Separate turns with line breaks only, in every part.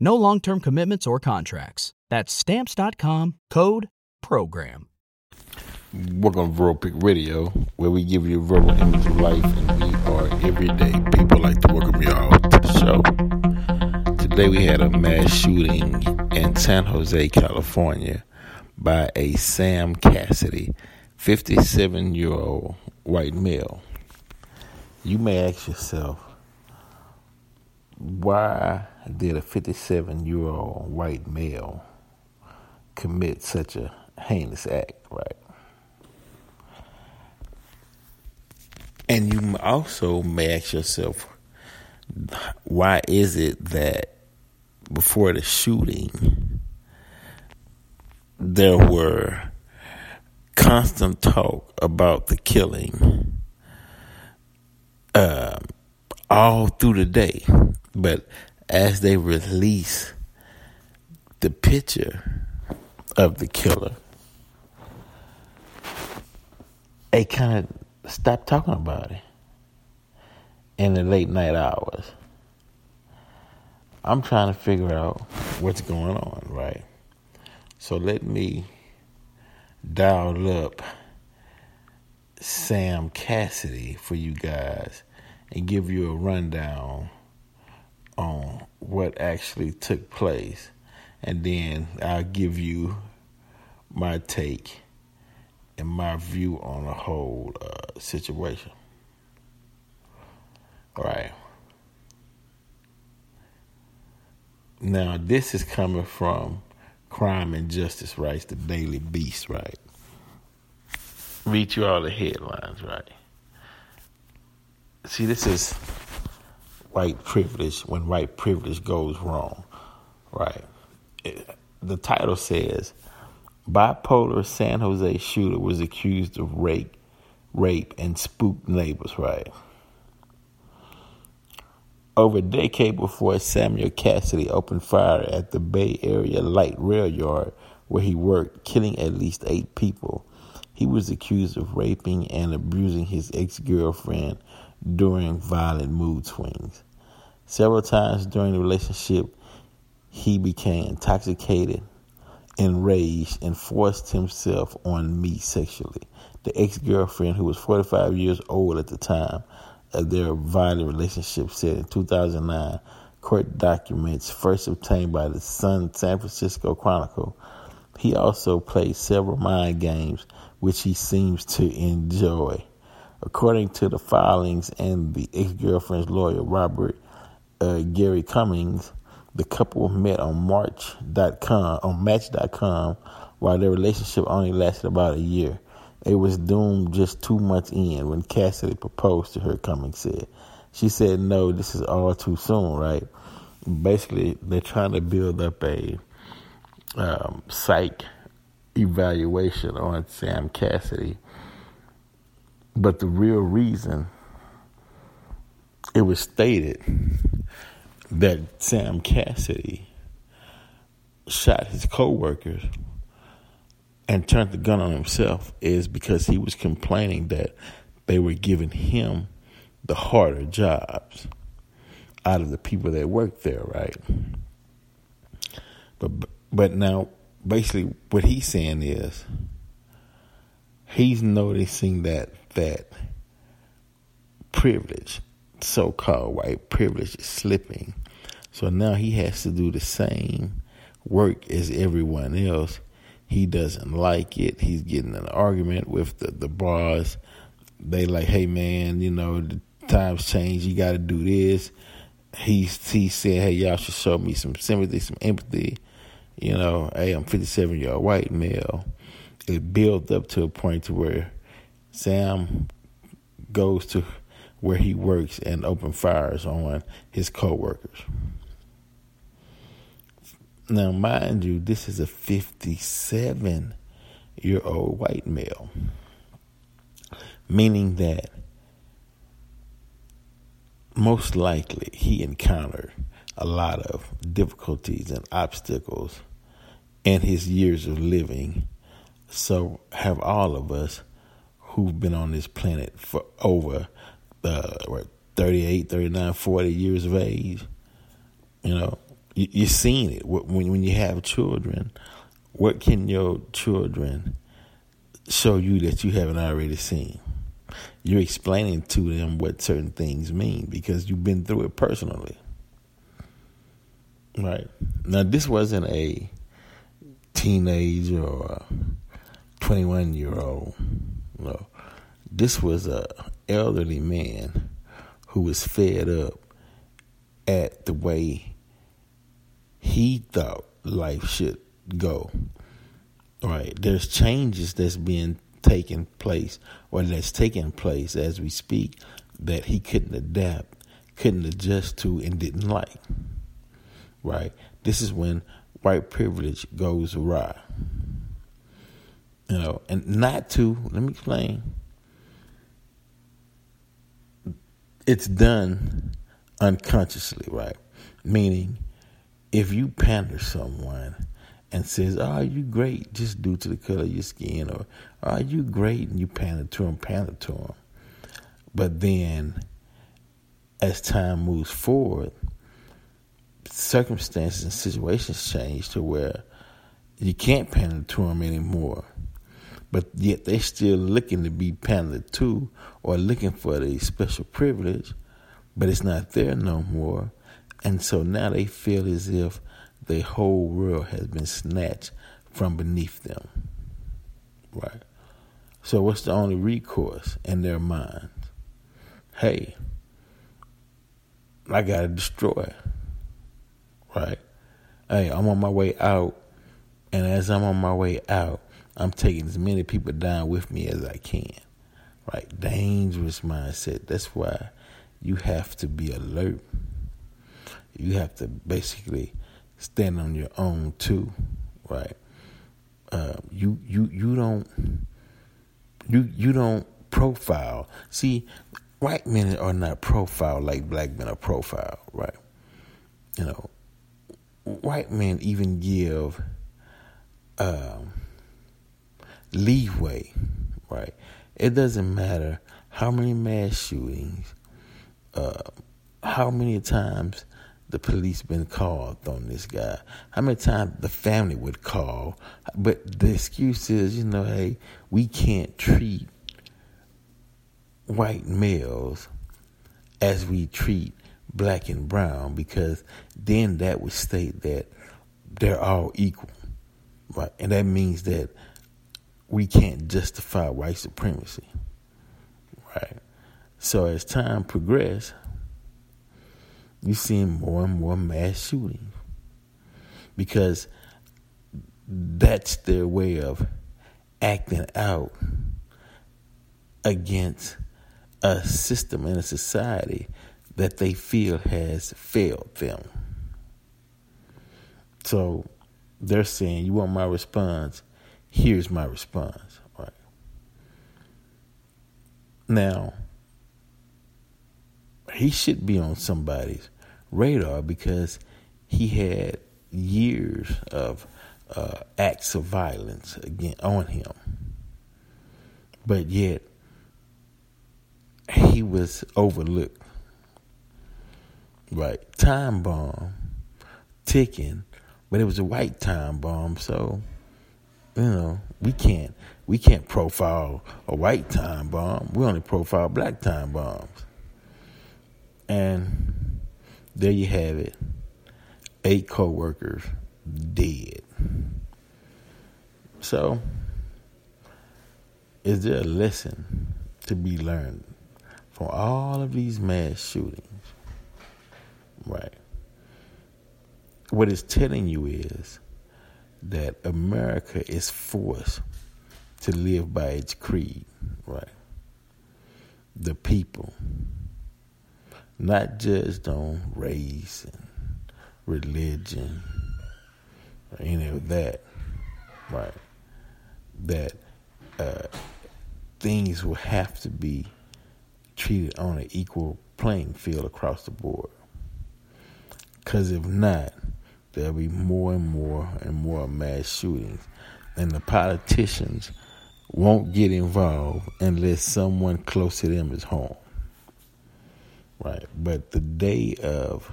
No long term commitments or contracts. That's Stamps.com code PROGRAM.
Welcome to Verbal Pick Radio, where we give you a verbal image of life, and we are everyday people. like to welcome y'all to the show. Today we had a mass shooting in San Jose, California, by a Sam Cassidy, 57 year old white male. You may ask yourself, why did a 57 year old white male commit such a heinous act, right? And you also may ask yourself, why is it that before the shooting, there were constant talk about the killing uh, all through the day. But as they release the picture of the killer, they kind of stop talking about it in the late night hours. I'm trying to figure out what's going on, right? So let me dial up Sam Cassidy for you guys and give you a rundown on what actually took place. And then I'll give you my take and my view on the whole uh, situation. All right. Now, this is coming from Crime and Justice, Rights, the Daily Beast, right? Read you all the headlines, right? See, this is white privilege when white privilege goes wrong, right? It, the title says bipolar San Jose shooter was accused of rape, rape and spooked neighbors, right? Over a decade before Samuel Cassidy opened fire at the Bay Area Light Rail Yard where he worked, killing at least eight people, he was accused of raping and abusing his ex girlfriend during violent mood swings. Several times during the relationship, he became intoxicated, enraged, and forced himself on me sexually. The ex girlfriend, who was 45 years old at the time of their violent relationship, said in 2009, court documents first obtained by the Sun San Francisco Chronicle. He also played several mind games, which he seems to enjoy. According to the filings and the ex girlfriend's lawyer, Robert uh, Gary Cummings, the couple met on March.com, on Match.com, while their relationship only lasted about a year. It was doomed just two months in when Cassidy proposed to her, Cummings said. She said, No, this is all too soon, right? Basically, they're trying to build up a um, psych evaluation on Sam Cassidy but the real reason it was stated that Sam Cassidy shot his co-workers and turned the gun on himself is because he was complaining that they were giving him the harder jobs out of the people that worked there, right? But but now basically what he's saying is he's noticing that that privilege, so called white privilege, is slipping. So now he has to do the same work as everyone else. He doesn't like it. He's getting an argument with the, the boss. They like, hey man, you know, the times change. You got to do this. He he said, hey, y'all should show me some sympathy, some empathy. You know, hey, I'm 57 year old white male. It builds up to a point to where Sam goes to where he works and open fires on his coworkers. Now, mind you, this is a 57 year old white male, meaning that most likely he encountered a lot of difficulties and obstacles in his years of living. So, have all of us who've been on this planet for over uh, what, 38, 39, 40 years of age, you know, you, are seeing it when when you have children. What can your children show you that you haven't already seen? You're explaining to them what certain things mean because you've been through it personally. Right. Now, this wasn't a teenager or 21 year old. No. This was a elderly man who was fed up at the way he thought life should go. Right. There's changes that's being taken place or that's taking place as we speak that he couldn't adapt, couldn't adjust to and didn't like. Right? This is when white privilege goes awry. Know, and not to, let me explain. It's done unconsciously, right? Meaning if you pander someone and says, "Oh, you great," just due to the color of your skin, or "Oh, you great," and you pander to them, pander to them, but then as time moves forward, circumstances and situations change to where you can't pander to them anymore. But yet they still looking to be pandered to or looking for the special privilege, but it's not there no more. And so now they feel as if the whole world has been snatched from beneath them. Right? So what's the only recourse in their minds? Hey, I gotta destroy. Right? Hey, I'm on my way out, and as I'm on my way out, I'm taking as many people down with me as I can. Right? Dangerous mindset. That's why you have to be alert you have to basically stand on your own too, right? Uh, you you you don't you you don't profile. See, white men are not profiled like black men are profiled, right? You know, white men even give um, leeway, right? It doesn't matter how many mass shootings, uh, how many times the police been called on this guy? How many times the family would call? But the excuse is, you know, hey, we can't treat white males as we treat black and brown because then that would state that they're all equal. Right? And that means that we can't justify white supremacy. Right? So as time progresses, you see more and more mass shootings because that's their way of acting out against a system and a society that they feel has failed them. So they're saying, You want my response? Here's my response. Right. Now, he should be on somebody's radar because he had years of uh, acts of violence again on him, but yet he was overlooked. Right, time bomb ticking, but it was a white time bomb, so you know we can't we can't profile a white time bomb. We only profile black time bombs. And there you have it. Eight co-workers dead. So, is there a lesson to be learned from all of these mass shootings? Right. What it's telling you is that America is forced to live by its creed, right? The people, not judged on race and religion or any of that, right? That uh, things will have to be treated on an equal playing field across the board. Because if not, there'll be more and more and more mass shootings. And the politicians won't get involved unless someone close to them is home. Right. But the day of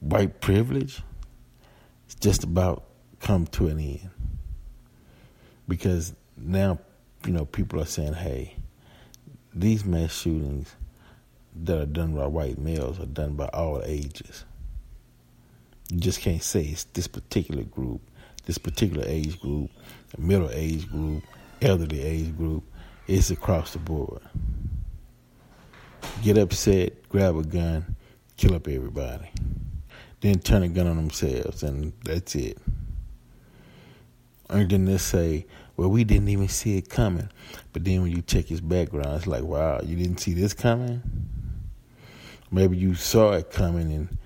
white privilege is just about come to an end. Because now, you know, people are saying, hey, these mass shootings that are done by white males are done by all ages. You just can't say it's this particular group, this particular age group, middle age group, elderly age group. It's across the board. Get upset, grab a gun, kill up everybody. Then turn a gun on themselves, and that's it. And then they gonna say, well, we didn't even see it coming. But then when you check his background, it's like, wow, you didn't see this coming? Maybe you saw it coming and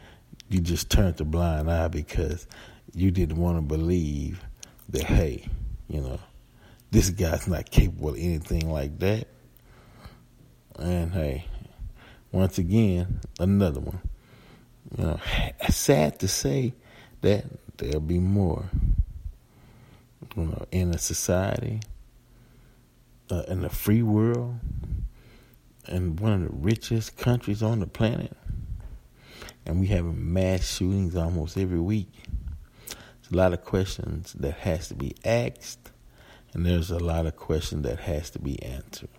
you just turned a blind eye because you didn't want to believe that, hey, you know, this guy's not capable of anything like that. And hey, once again, another one. You know, sad to say that there'll be more. You know, in a society, uh, in a free world, in one of the richest countries on the planet, and we have mass shootings almost every week. There's a lot of questions that has to be asked, and there's a lot of questions that has to be answered.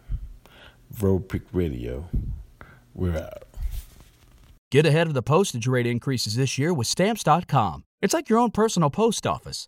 Pick Radio, we're out.
Get ahead of the postage rate increases this year with Stamps.com. It's like your own personal post office.